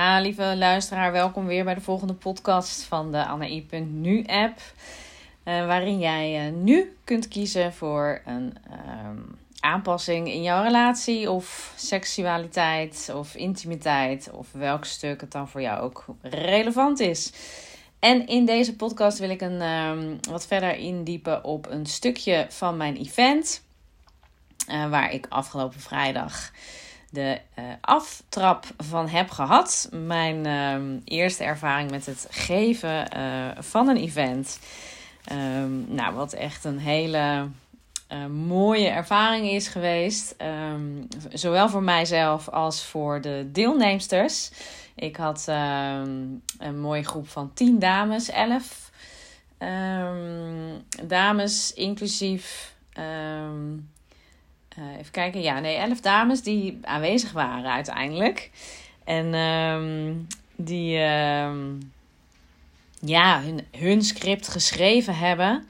Lieve luisteraar, welkom weer bij de volgende podcast van de Anai.nu app. Uh, waarin jij uh, nu kunt kiezen voor een um, aanpassing in jouw relatie of seksualiteit of intimiteit of welk stuk het dan voor jou ook relevant is. En in deze podcast wil ik een, um, wat verder indiepen op een stukje van mijn event. Uh, waar ik afgelopen vrijdag de uh, aftrap van heb gehad. Mijn uh, eerste ervaring met het geven uh, van een event. Um, nou, wat echt een hele uh, mooie ervaring is geweest. Um, zowel voor mijzelf als voor de deelnemsters. Ik had een mooie groep van 10 dames, 11 dames, inclusief. Uh, even kijken, ja, nee, 11 dames die aanwezig waren uiteindelijk. En um, die um, ja, hun, hun script geschreven hebben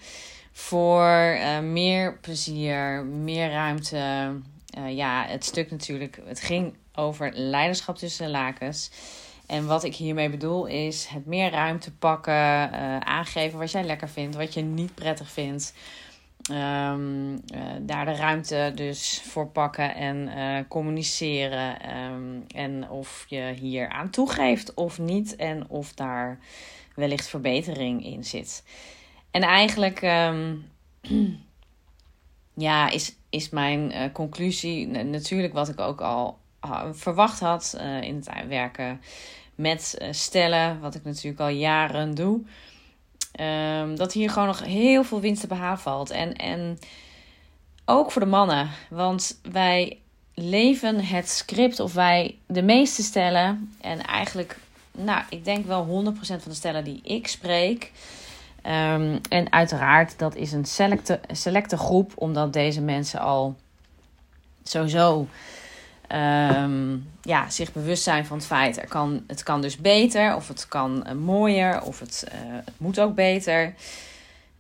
voor uh, meer plezier, meer ruimte. Uh, ja, het stuk natuurlijk, het ging over leiderschap tussen de lakens. En wat ik hiermee bedoel is het meer ruimte pakken, aangeven wat jij lekker vindt, wat je niet prettig vindt. Um, uh, daar de ruimte dus voor pakken en uh, communiceren. Um, en of je hier aan toegeeft of niet. En of daar wellicht verbetering in zit. En eigenlijk um, ja, is, is mijn uh, conclusie natuurlijk wat ik ook al verwacht had in het werken met stellen. Wat ik natuurlijk al jaren doe. Um, dat hier gewoon nog heel veel winst te behalen valt. En, en ook voor de mannen. Want wij leven het script of wij de meeste stellen. En eigenlijk, nou, ik denk wel 100% van de stellen die ik spreek. Um, en uiteraard, dat is een selecte, selecte groep, omdat deze mensen al sowieso um, ja, zich bewust zijn van het feit, er kan, het kan dus beter, of het kan uh, mooier, of het, uh, het moet ook beter.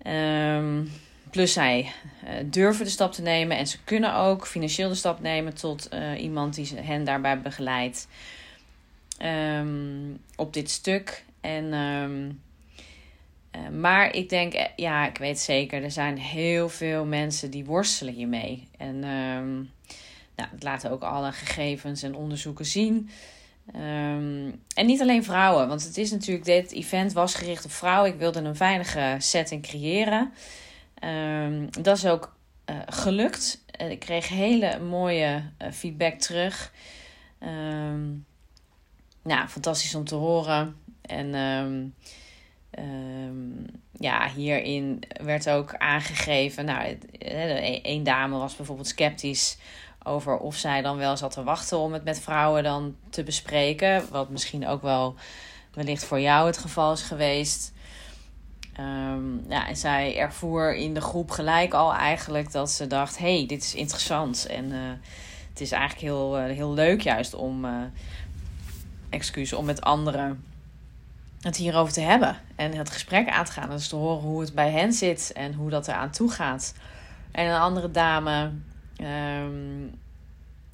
Um, plus zij uh, durven de stap te nemen en ze kunnen ook financieel de stap nemen tot iemand die hen daarbij begeleidt um, op dit stuk. En, maar ik denk, ja, ik weet zeker, er zijn heel veel mensen die worstelen hiermee. En nou, dat laten ook alle gegevens en onderzoeken zien. Um, en niet alleen vrouwen, want het is natuurlijk, dit event was gericht op vrouwen. Ik wilde een veilige setting creëren. Um, dat is ook uh, gelukt. Uh, ik kreeg hele mooie uh, feedback terug. Um, nou, fantastisch om te horen. En ja, hierin werd ook aangegeven. Nou, één dame was bijvoorbeeld sceptisch over of zij dan wel zat te wachten om het met vrouwen dan te bespreken. Wat misschien ook wel wellicht voor jou het geval is geweest. Um, ja, en zij ervoer in de groep gelijk al eigenlijk dat ze dacht: hey, dit is interessant. En uh, het is eigenlijk heel, uh, heel leuk juist om, uh, excuus, om met anderen het hierover te hebben. En het gesprek aan te gaan. Dus te horen hoe het bij hen zit en hoe dat eraan toe gaat. En een andere dame Um,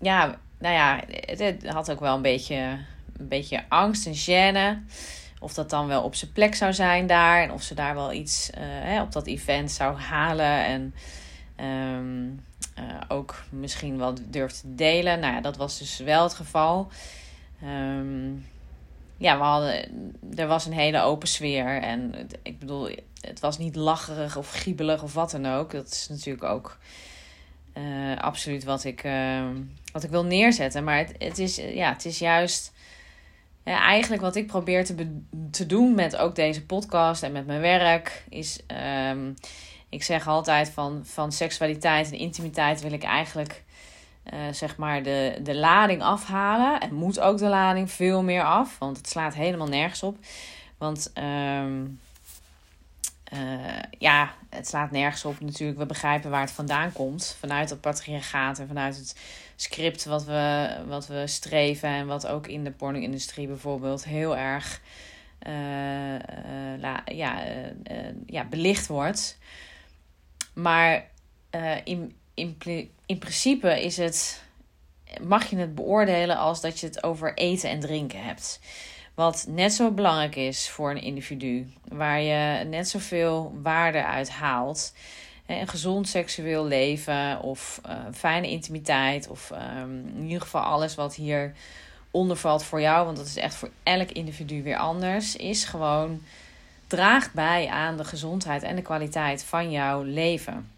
ja, nou ja, het, had ook wel een beetje, een beetje angst en gêne. Of dat dan wel op zijn plek zou zijn daar. En of ze daar wel iets hè, op dat event zou halen. En um, uh, ook misschien wel durfde te delen. Nou ja, dat was dus wel het geval. Um, ja, we hadden, er was een hele open sfeer. En ik bedoel, het was niet lacherig of giebelig of wat dan ook. Dat is natuurlijk ook uh, absoluut wat ik, uh, wat ik wil neerzetten. Maar het, het, is, ja, het is juist ja, eigenlijk wat ik probeer te, te doen met ook deze podcast en met mijn werk. Is, um, ik zeg altijd van, van seksualiteit en intimiteit wil ik eigenlijk zeg maar de, de lading afhalen. En moet ook de lading veel meer af, want het slaat helemaal nergens op. Want um, uh, ja, het slaat nergens op natuurlijk. We begrijpen waar het vandaan komt. Vanuit het patriarchaat en vanuit het script wat we, wat we streven. En wat ook in de porno-industrie bijvoorbeeld heel erg uh, la, ja, ja, belicht wordt. Maar in, in, in principe is het mag je het beoordelen als dat je het over eten en drinken hebt. Wat net zo belangrijk is voor een individu, waar je net zoveel waarde uit haalt. Een gezond seksueel leven of uh, fijne intimiteit, of um, in ieder geval alles wat hier onder valt voor jou, want dat is echt voor elk individu weer anders, is gewoon draagt bij aan de gezondheid en de kwaliteit van jouw leven.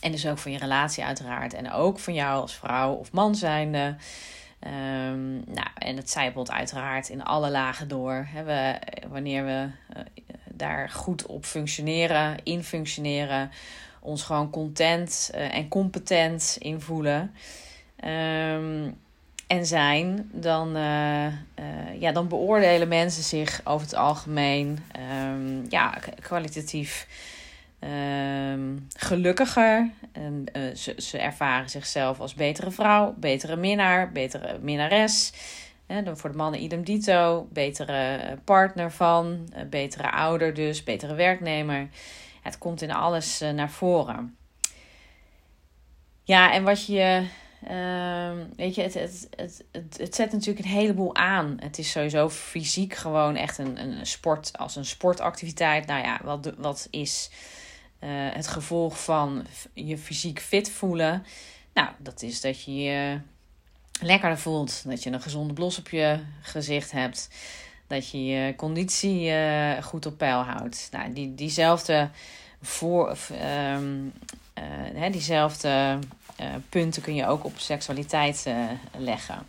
En dus ook van je relatie uiteraard. En ook van jou als vrouw of man zijnde. Um, nou, en het zijpelt uiteraard in alle lagen door. We, wanneer we uh, daar goed op functioneren, in functioneren, ons gewoon content uh, en competent in voelen. Um, en zijn, dan, uh, ja, dan beoordelen mensen zich over het algemeen um, ja, kwalitatief um, gelukkiger. En, uh, ze, ze ervaren zichzelf als betere vrouw, betere minnaar, betere minnares. dan voor de mannen idem dito, betere partner van, betere ouder dus, betere werknemer. Het komt in alles naar voren. Ja, en wat je Um, weet je, het, het, het, het, het zet natuurlijk een heleboel aan. Het is sowieso fysiek gewoon echt een, een sport als een sportactiviteit. Nou ja, wat, wat is het gevolg van je fysiek fit voelen? Nou, dat is dat je je lekkerder voelt. Dat je een gezonde blos op je gezicht hebt. Dat je je conditie uh, goed op peil houdt. Nou, die, diezelfde voor, um, uh, hè, diezelfde punten kun je ook op seksualiteit leggen.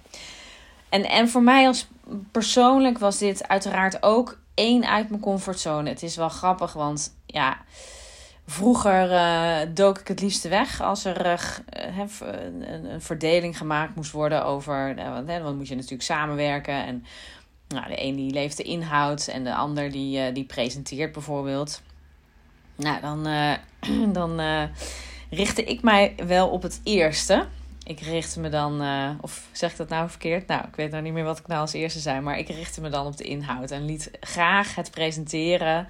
En, en voor mij als persoonlijk was dit uiteraard ook één uit mijn comfortzone. Het is wel grappig, want ja, vroeger uh, dook ik het liefste weg als er een, een, verdeling gemaakt moest worden over. want dan moet je natuurlijk samenwerken. En nou, de een die leeft de inhoud en de ander die, die presenteert bijvoorbeeld. Nou, dan. dan richtte ik mij wel op het eerste. Ik richtte me dan, of zeg ik dat nou verkeerd? Nou, ik weet nou niet meer wat ik nou als eerste zei, maar ik richtte me dan op de inhoud en liet graag het presenteren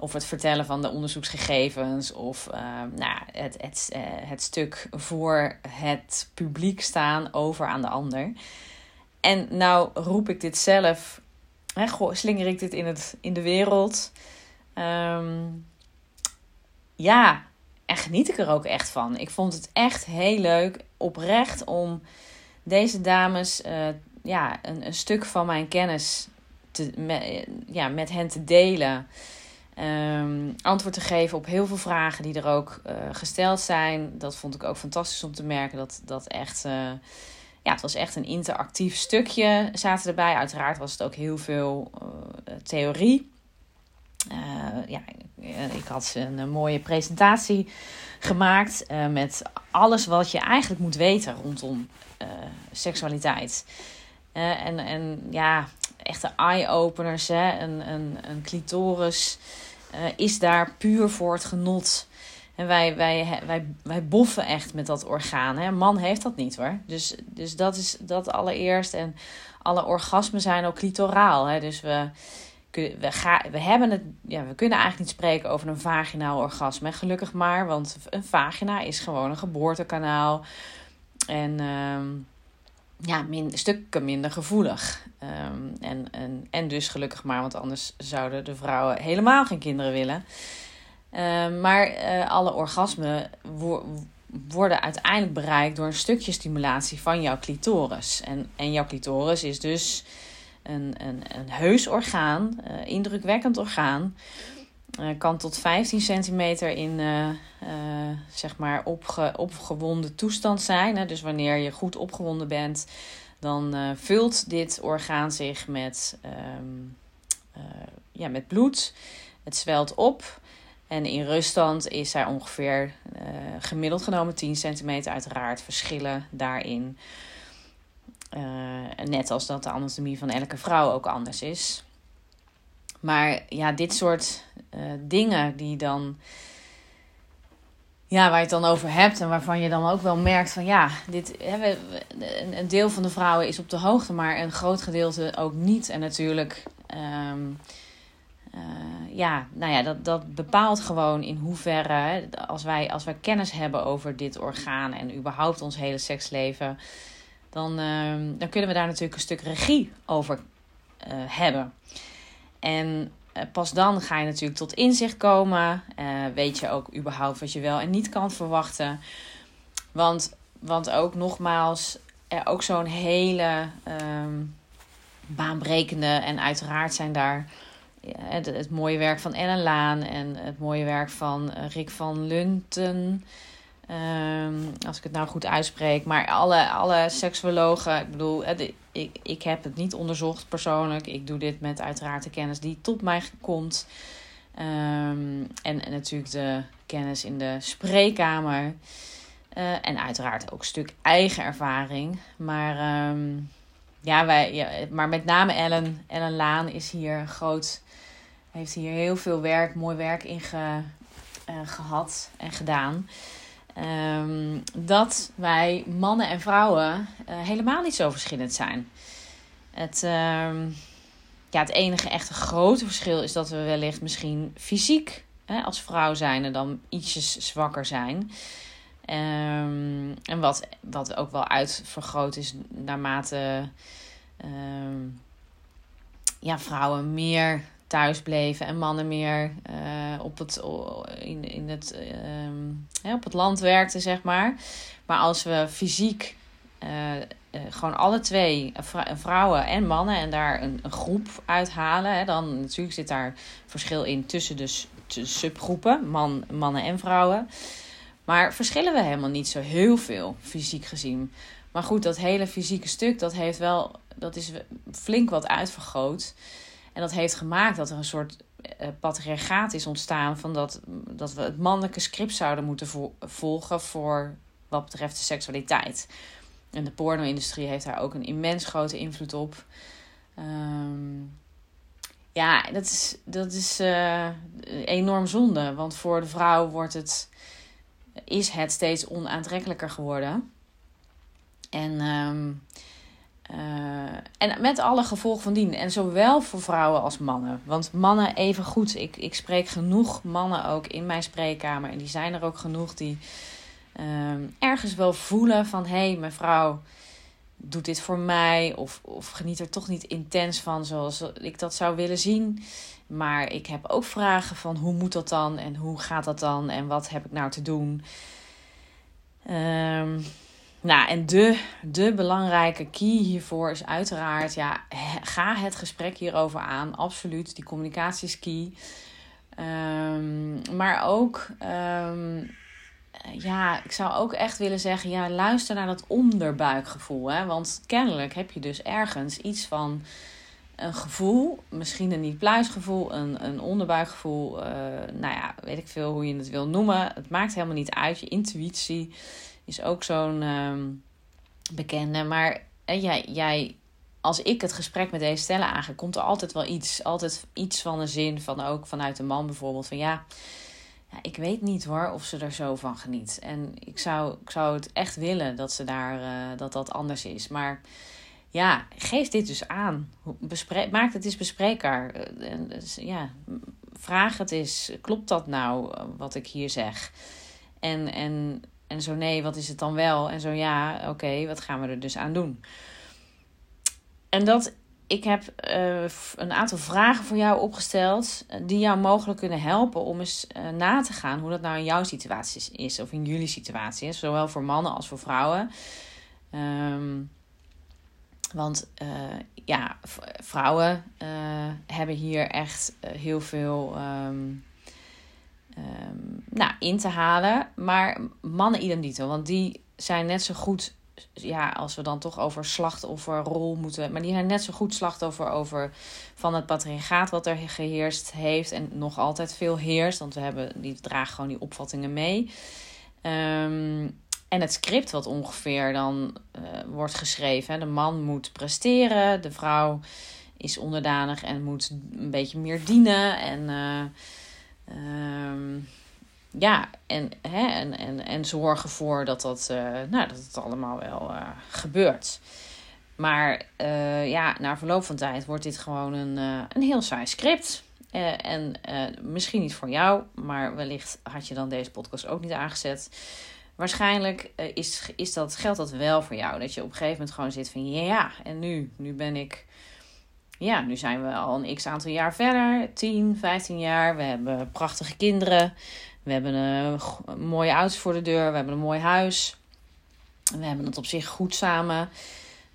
of het vertellen van de onderzoeksgegevens of uh, nou, het, het, uh, het stuk voor het publiek staan over aan de ander. En nou roep ik dit zelf, hè, slinger ik dit in, het, in de wereld. Um, ja, en geniet ik er ook echt van. Ik vond het echt heel leuk, oprecht, om deze dames uh, ja, een, een, stuk van mijn kennis te, ja, met hen te delen. Um, antwoord te geven op heel veel vragen die er ook uh, gesteld zijn. Dat vond ik ook fantastisch om te merken. Dat, dat echt, uh, ja, het was echt een interactief stukje zaten erbij. Uiteraard was het ook heel veel theorie. Uh, ja, ik had een, mooie presentatie gemaakt met alles wat je eigenlijk moet weten rondom seksualiteit. en, en ja, echte eye-openers. Hè? Een, een, een clitoris is daar puur voor het genot. En wij, wij, wij, wij boffen echt met dat orgaan. Hè? Een man heeft dat niet hoor. Dus, dus dat is dat allereerst. En alle orgasmen zijn ook clitoraal. Hè? Dus we we, ga, we, hebben het, ja, we kunnen eigenlijk niet spreken over een vaginaal orgasme. Gelukkig maar, want een vagina is gewoon een geboortekanaal. En um, ja, min, stukken minder gevoelig. Um, en, en, en dus gelukkig maar, want anders zouden de vrouwen helemaal geen kinderen willen. Um, maar uh, alle orgasmen wo worden uiteindelijk bereikt door een stukje stimulatie van jouw clitoris. En, en jouw clitoris is dus een, een, een heus orgaan, uh, indrukwekkend orgaan. Uh, kan tot 15 centimeter in uh, zeg maar opge, opgewonden toestand zijn. Hè? Dus wanneer je goed opgewonden bent, dan vult dit orgaan zich met, um, ja, met bloed. Het zwelt op. En in ruststand is er ongeveer gemiddeld genomen 10 centimeter. Uiteraard verschillen daarin. Net als dat de anatomie van elke vrouw ook anders is. Maar ja, dit soort uh, dingen die dan. Ja, waar je het dan over hebt en waarvan je dan ook wel merkt van ja, dit, hè, een deel van de vrouwen is op de hoogte, maar een groot gedeelte ook niet. En natuurlijk, um, uh, ja, nou ja, dat, dat bepaalt gewoon in hoeverre, als wij, als wij kennis hebben over dit orgaan en überhaupt ons hele seksleven, dan, ehm, dan kunnen we daar natuurlijk een stuk regie over uh, hebben. En uh, pas dan ga je natuurlijk tot inzicht komen. Uh, weet je ook überhaupt wat je wel en niet kan verwachten. Want, want ook nogmaals, ook zo'n hele um, baanbrekende en uiteraard zijn daar het, het, mooie werk van Ellen Laan en het mooie werk van Rick van Lunten. Um, als ik het nou goed uitspreek. Maar alle, alle seksuologen, ik bedoel, ik, ik heb het niet onderzocht persoonlijk. Ik doe dit met uiteraard de kennis die tot mij komt. Um, en, natuurlijk de kennis in de spreekkamer. Uh, en uiteraard ook een stuk eigen ervaring. Maar, um, ja, wij, ja, maar met name Ellen, Ellen Laan is hier groot. Heeft hier heel veel werk, mooi werk in ge, uh, gehad en gedaan. Um, dat wij mannen en vrouwen uh, helemaal niet zo verschillend zijn. Het, um, ja, het enige echte grote verschil is dat we wellicht misschien fysiek hè, als vrouw zijn dan ietsjes zwakker zijn. Um, en wat, wat ook wel uitvergroot is naarmate ja, vrouwen meer thuis bleven en mannen meer uh, op, het, in, in het, uh, op het land werkten, zeg maar. Maar als we fysiek uh, gewoon alle twee, vrouwen en mannen, en daar een, een groep uithalen, hè, dan natuurlijk zit daar verschil in tussen de, de subgroepen, man, mannen en vrouwen. Maar verschillen we helemaal niet zo heel veel, fysiek gezien. Maar goed, dat hele fysieke stuk, dat heeft wel, dat is flink wat uitvergroot. En dat heeft gemaakt dat er een soort uh, patriarchaat is ontstaan van dat, dat we het mannelijke script zouden moeten vo volgen voor wat betreft de seksualiteit. En de porno-industrie heeft daar ook een immens grote invloed op. Um, ja, dat is, dat is uh, enorm zonde. Want voor de vrouw wordt het, is het steeds onaantrekkelijker geworden. En uh, en met alle gevolgen van dien. En zowel voor vrouwen als mannen. Want mannen even goed. Ik, ik spreek genoeg mannen ook in mijn spreekkamer. En die zijn er ook genoeg die uh, ergens wel voelen van... hé, hey, mijn vrouw doet dit voor mij. Of, of geniet er toch niet intens van zoals ik dat zou willen zien. Maar ik heb ook vragen van hoe moet dat dan? En hoe gaat dat dan? En wat heb ik nou te doen? Um, nou, en de, de belangrijke key hiervoor is uiteraard, ja, ga het gesprek hierover aan. Absoluut, die communicatie is key. Um, maar ook, um, ja, ik zou ook echt willen zeggen, ja, luister naar dat onderbuikgevoel. Hè? Want kennelijk heb je dus ergens iets van een gevoel, misschien een niet-pluisgevoel, een, een onderbuikgevoel. Uh, nou ja, weet ik veel hoe je het wil noemen. Het maakt helemaal niet uit, je intuïtie is ook zo'n um, bekende. Maar eh, jij, jij, als ik het gesprek met deze stellen aanga, komt er altijd wel iets. Altijd iets van een zin van ook vanuit de man bijvoorbeeld. Van ja, ja, ik weet niet hoor of ze er zo van geniet. En ik zou, ik zou het echt willen dat ze daar uh, dat dat anders is. Maar ja, geef dit dus aan. Bespreek, maak het eens bespreekbaar. Eh, dus, ja, vraag het eens. Klopt dat nou wat ik hier zeg? En, en en zo nee, wat is het dan wel? En zo ja, oké, wat gaan we er dus aan doen? En dat, ik heb uh, een aantal vragen voor jou opgesteld eh, die jou mogelijk kunnen helpen om eens uh, na te gaan hoe dat nou in jouw situatie is of in jullie situatie is, zowel voor mannen als voor vrouwen. Um, want ja, vrouwen hebben hier echt heel veel um, um, nou, in te halen. Maar mannen idem dito, want die zijn net zo goed, ja, als we dan toch over slachtofferrol moeten, maar die zijn net zo goed slachtoffer over van het patriarchaat wat er geheerst heeft en nog altijd veel heerst, want we hebben, die dragen gewoon die opvattingen mee. Um, en het script wat ongeveer dan uh, wordt geschreven. De man moet presteren, de vrouw is onderdanig en moet een beetje meer dienen. En uh, Um, ja, en, hè, en, en, en zorgen voor dat, dat, uh, nou, dat het allemaal wel uh, gebeurt. Maar uh, ja, na verloop van tijd wordt dit gewoon een, een heel saai script. en misschien niet voor jou, maar wellicht had je dan deze podcast ook niet aangezet. waarschijnlijk is, is dat, geldt dat wel voor jou. Dat je op een gegeven moment gewoon zit van ja, en nu? Nu ben ik. Ja, nu zijn we al een x aantal jaar verder. 10, 15 jaar. We hebben prachtige kinderen. We hebben een, een mooie auto's voor de deur. We hebben een mooi huis. We hebben het op zich goed samen.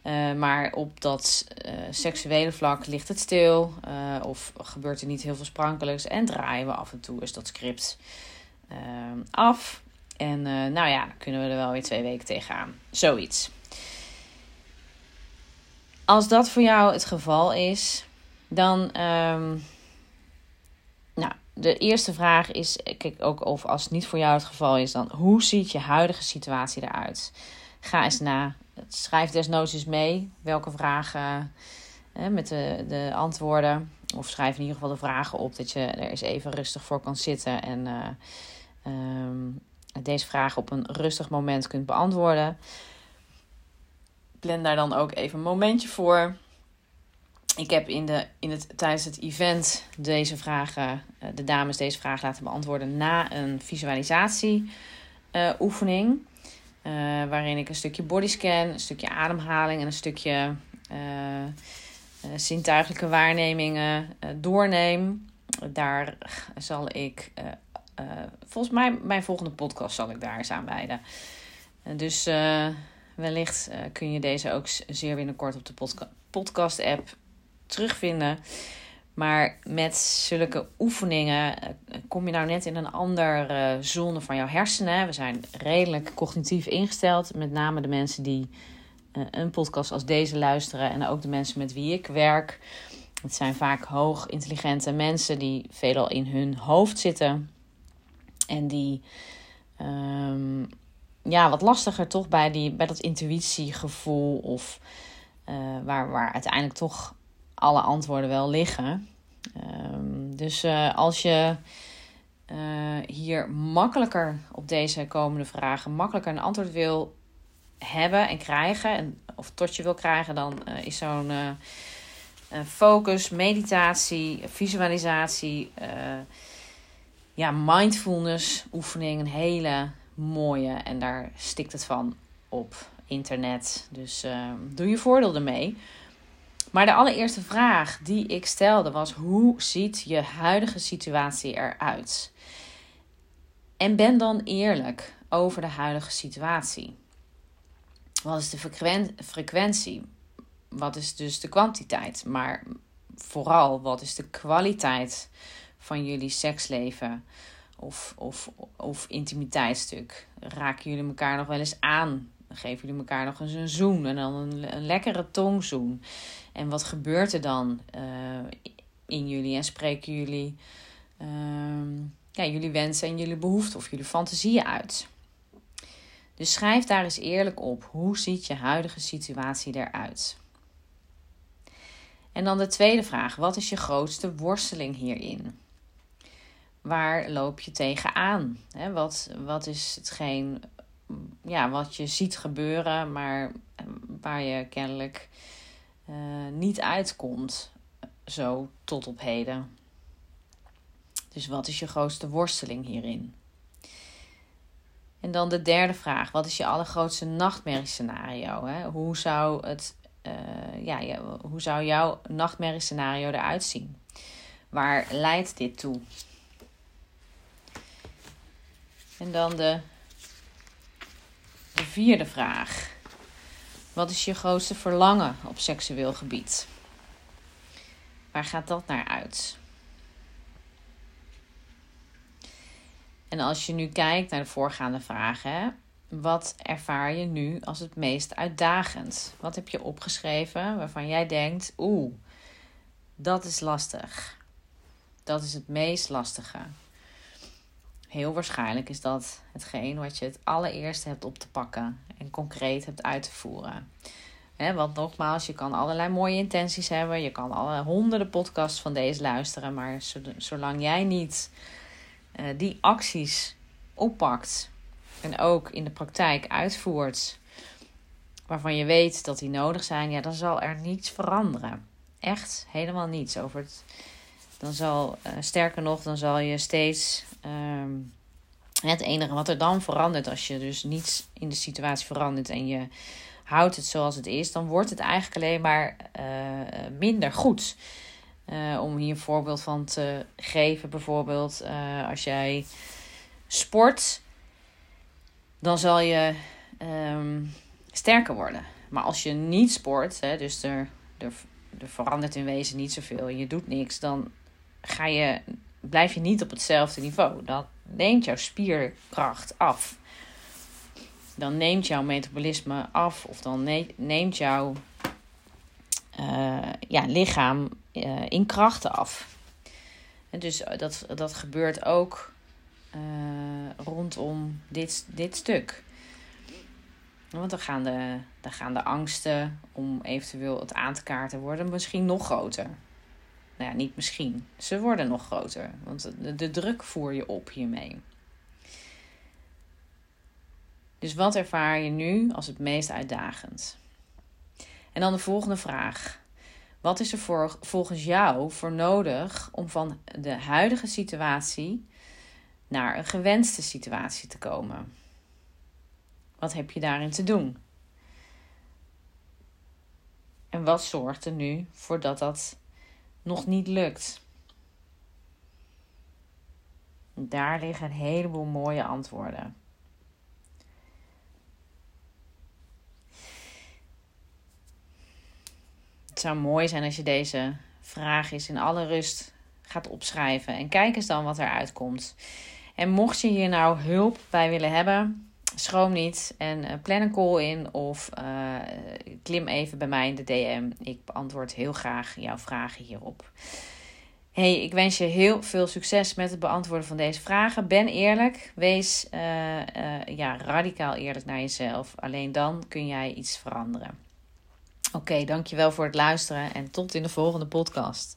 Uh, maar op dat uh, seksuele vlak ligt het stil. Of gebeurt er niet heel veel sprankelijks. En draaien we af en toe eens dat script af. En nou ja, kunnen we er wel weer twee weken tegenaan. Zoiets. Als dat voor jou het geval is, dan. Um, nou, de eerste vraag is: kijk ook of als het niet voor jou het geval is, dan hoe ziet je huidige situatie eruit? Ga eens na schrijf desnoods eens mee welke vragen eh, met de, de antwoorden. Of schrijf in ieder geval de vragen op dat je er eens even rustig voor kan zitten en uh, um, deze vragen op een rustig moment kunt beantwoorden. Plan daar dan ook even een momentje voor. Ik heb in de, in het, tijdens het event deze vragen, uh, de dames deze vragen laten beantwoorden na een visualisatie oefening. Uh, waarin ik een stukje bodyscan, een stukje ademhaling en een stukje uh, zintuigelijke waarnemingen doorneem. Daar zal ik, volgens mij, mijn volgende podcast zal ik daar eens aan wijden. dus wellicht kun je deze ook zeer binnenkort op de podca podcast-app terugvinden. Maar met zulke oefeningen eh, kom je nou net in een andere zone van jouw hersenen. We zijn redelijk cognitief ingesteld. Met name de mensen die eh, een podcast als deze luisteren. En ook de mensen met wie ik werk. Het zijn vaak hoog intelligente mensen die veelal in hun hoofd zitten. En die um, ja, wat lastiger toch bij, die, bij dat intuïtiegevoel. Of uh, waar, waar uiteindelijk toch alle antwoorden wel liggen. Um, dus uh, als je uh, hier makkelijker op deze komende vragen makkelijker een antwoord wil hebben en krijgen, en, of tot je wil krijgen, dan is zo'n focus, meditatie, visualisatie, ja, mindfulness oefening een hele mooie. En daar stikt het van op internet. Dus ehm, doe je voordeel ermee. Maar de allereerste vraag die ik stelde was: hoe ziet je huidige situatie eruit? En ben dan eerlijk over de huidige situatie. Wat is de frequentie? Wat is dus de kwantiteit? Maar vooral, wat is de kwaliteit van jullie seksleven of, of, of intimiteitsstuk? Raken jullie elkaar nog wel eens aan? geven jullie elkaar nog eens een zoen en dan een, een lekkere tongzoen. En wat gebeurt er dan uh, in jullie en spreken jullie uh, ja, jullie wensen en jullie behoeften of jullie fantasieën uit? Dus schrijf daar eens eerlijk op. Hoe ziet je huidige situatie eruit? En dan de tweede vraag: wat is je grootste worsteling hierin? Waar loop je tegenaan? He, wat, wat is hetgeen ja, wat je ziet gebeuren, maar waar je kennelijk uh, niet uitkomt zo tot op heden. Dus wat is je grootste worsteling hierin? En dan de derde vraag: wat is je allergrootste nachtmerriescenario? Hè? Hoe zou het, uh, ja, hoe zou jouw nachtmerriescenario eruit zien? Waar leidt dit toe? En dan de de vierde vraag. Wat is je grootste verlangen op seksueel gebied? Waar gaat dat naar uit? En als je nu kijkt naar de voorgaande vragen, wat ervaar je nu als het meest uitdagend? Wat heb je opgeschreven waarvan jij denkt, oeh, dat is lastig. Dat is het meest lastige heel waarschijnlijk is dat hetgeen wat je het allereerst hebt op te pakken en concreet hebt uit te voeren. Want nogmaals, je kan allerlei mooie intenties hebben. Je kan alle honderden podcasts van deze luisteren. Maar zolang jij niet uh, die acties oppakt en ook in de praktijk uitvoert, waarvan je weet dat die nodig zijn, ja, dan zal er niets veranderen. Echt helemaal niets over het dan zal, uh, sterker nog, dan zal je steeds um, Het enige wat er dan verandert, als je dus niets in de situatie verandert en je houdt het zoals het is, dan wordt het eigenlijk alleen maar uh, minder goed. Uh, om hier een voorbeeld van te geven, bijvoorbeeld als jij sport, dan zal je um, sterker worden. Maar als je niet sport, hè, dus er, er, er verandert in wezen niet zoveel, je doet niks, dan ga je, blijf je niet op hetzelfde niveau. Dat neemt jouw spierkracht af. Dan neemt jouw metabolisme af, of dan neemt jouw uh, ja, lichaam uh, in krachten af. En dus dat, dat gebeurt ook rondom dit, dit stuk. Want dan gaan, de, dan gaan de angsten om eventueel het aan te kaarten worden misschien nog groter. Nou ja, niet misschien. Ze worden nog groter. Want de, druk voer je op hiermee. Dus wat ervaar je nu als het meest uitdagend? En dan de volgende vraag. Wat is er volgens jou voor nodig om van de huidige situatie naar een gewenste situatie te komen? Wat heb je daarin te doen? En wat zorgt er nu voor dat dat nog niet lukt? Daar liggen een heleboel mooie antwoorden. Het zou mooi zijn als je deze vraag eens in alle rust gaat opschrijven. En kijk eens dan wat eruit komt. En mocht je hier nou hulp bij willen hebben, schroom niet en uh, plan een call in of uh, klim even bij mij in de DM. Ik beantwoord heel graag jouw vragen hierop. Hey, ik wens je heel veel succes met het beantwoorden van deze vragen. Ben eerlijk, wees uh, ja, radicaal eerlijk naar jezelf. Alleen dan kun jij iets veranderen. Oké, okay, dankjewel voor het luisteren en tot in de volgende podcast.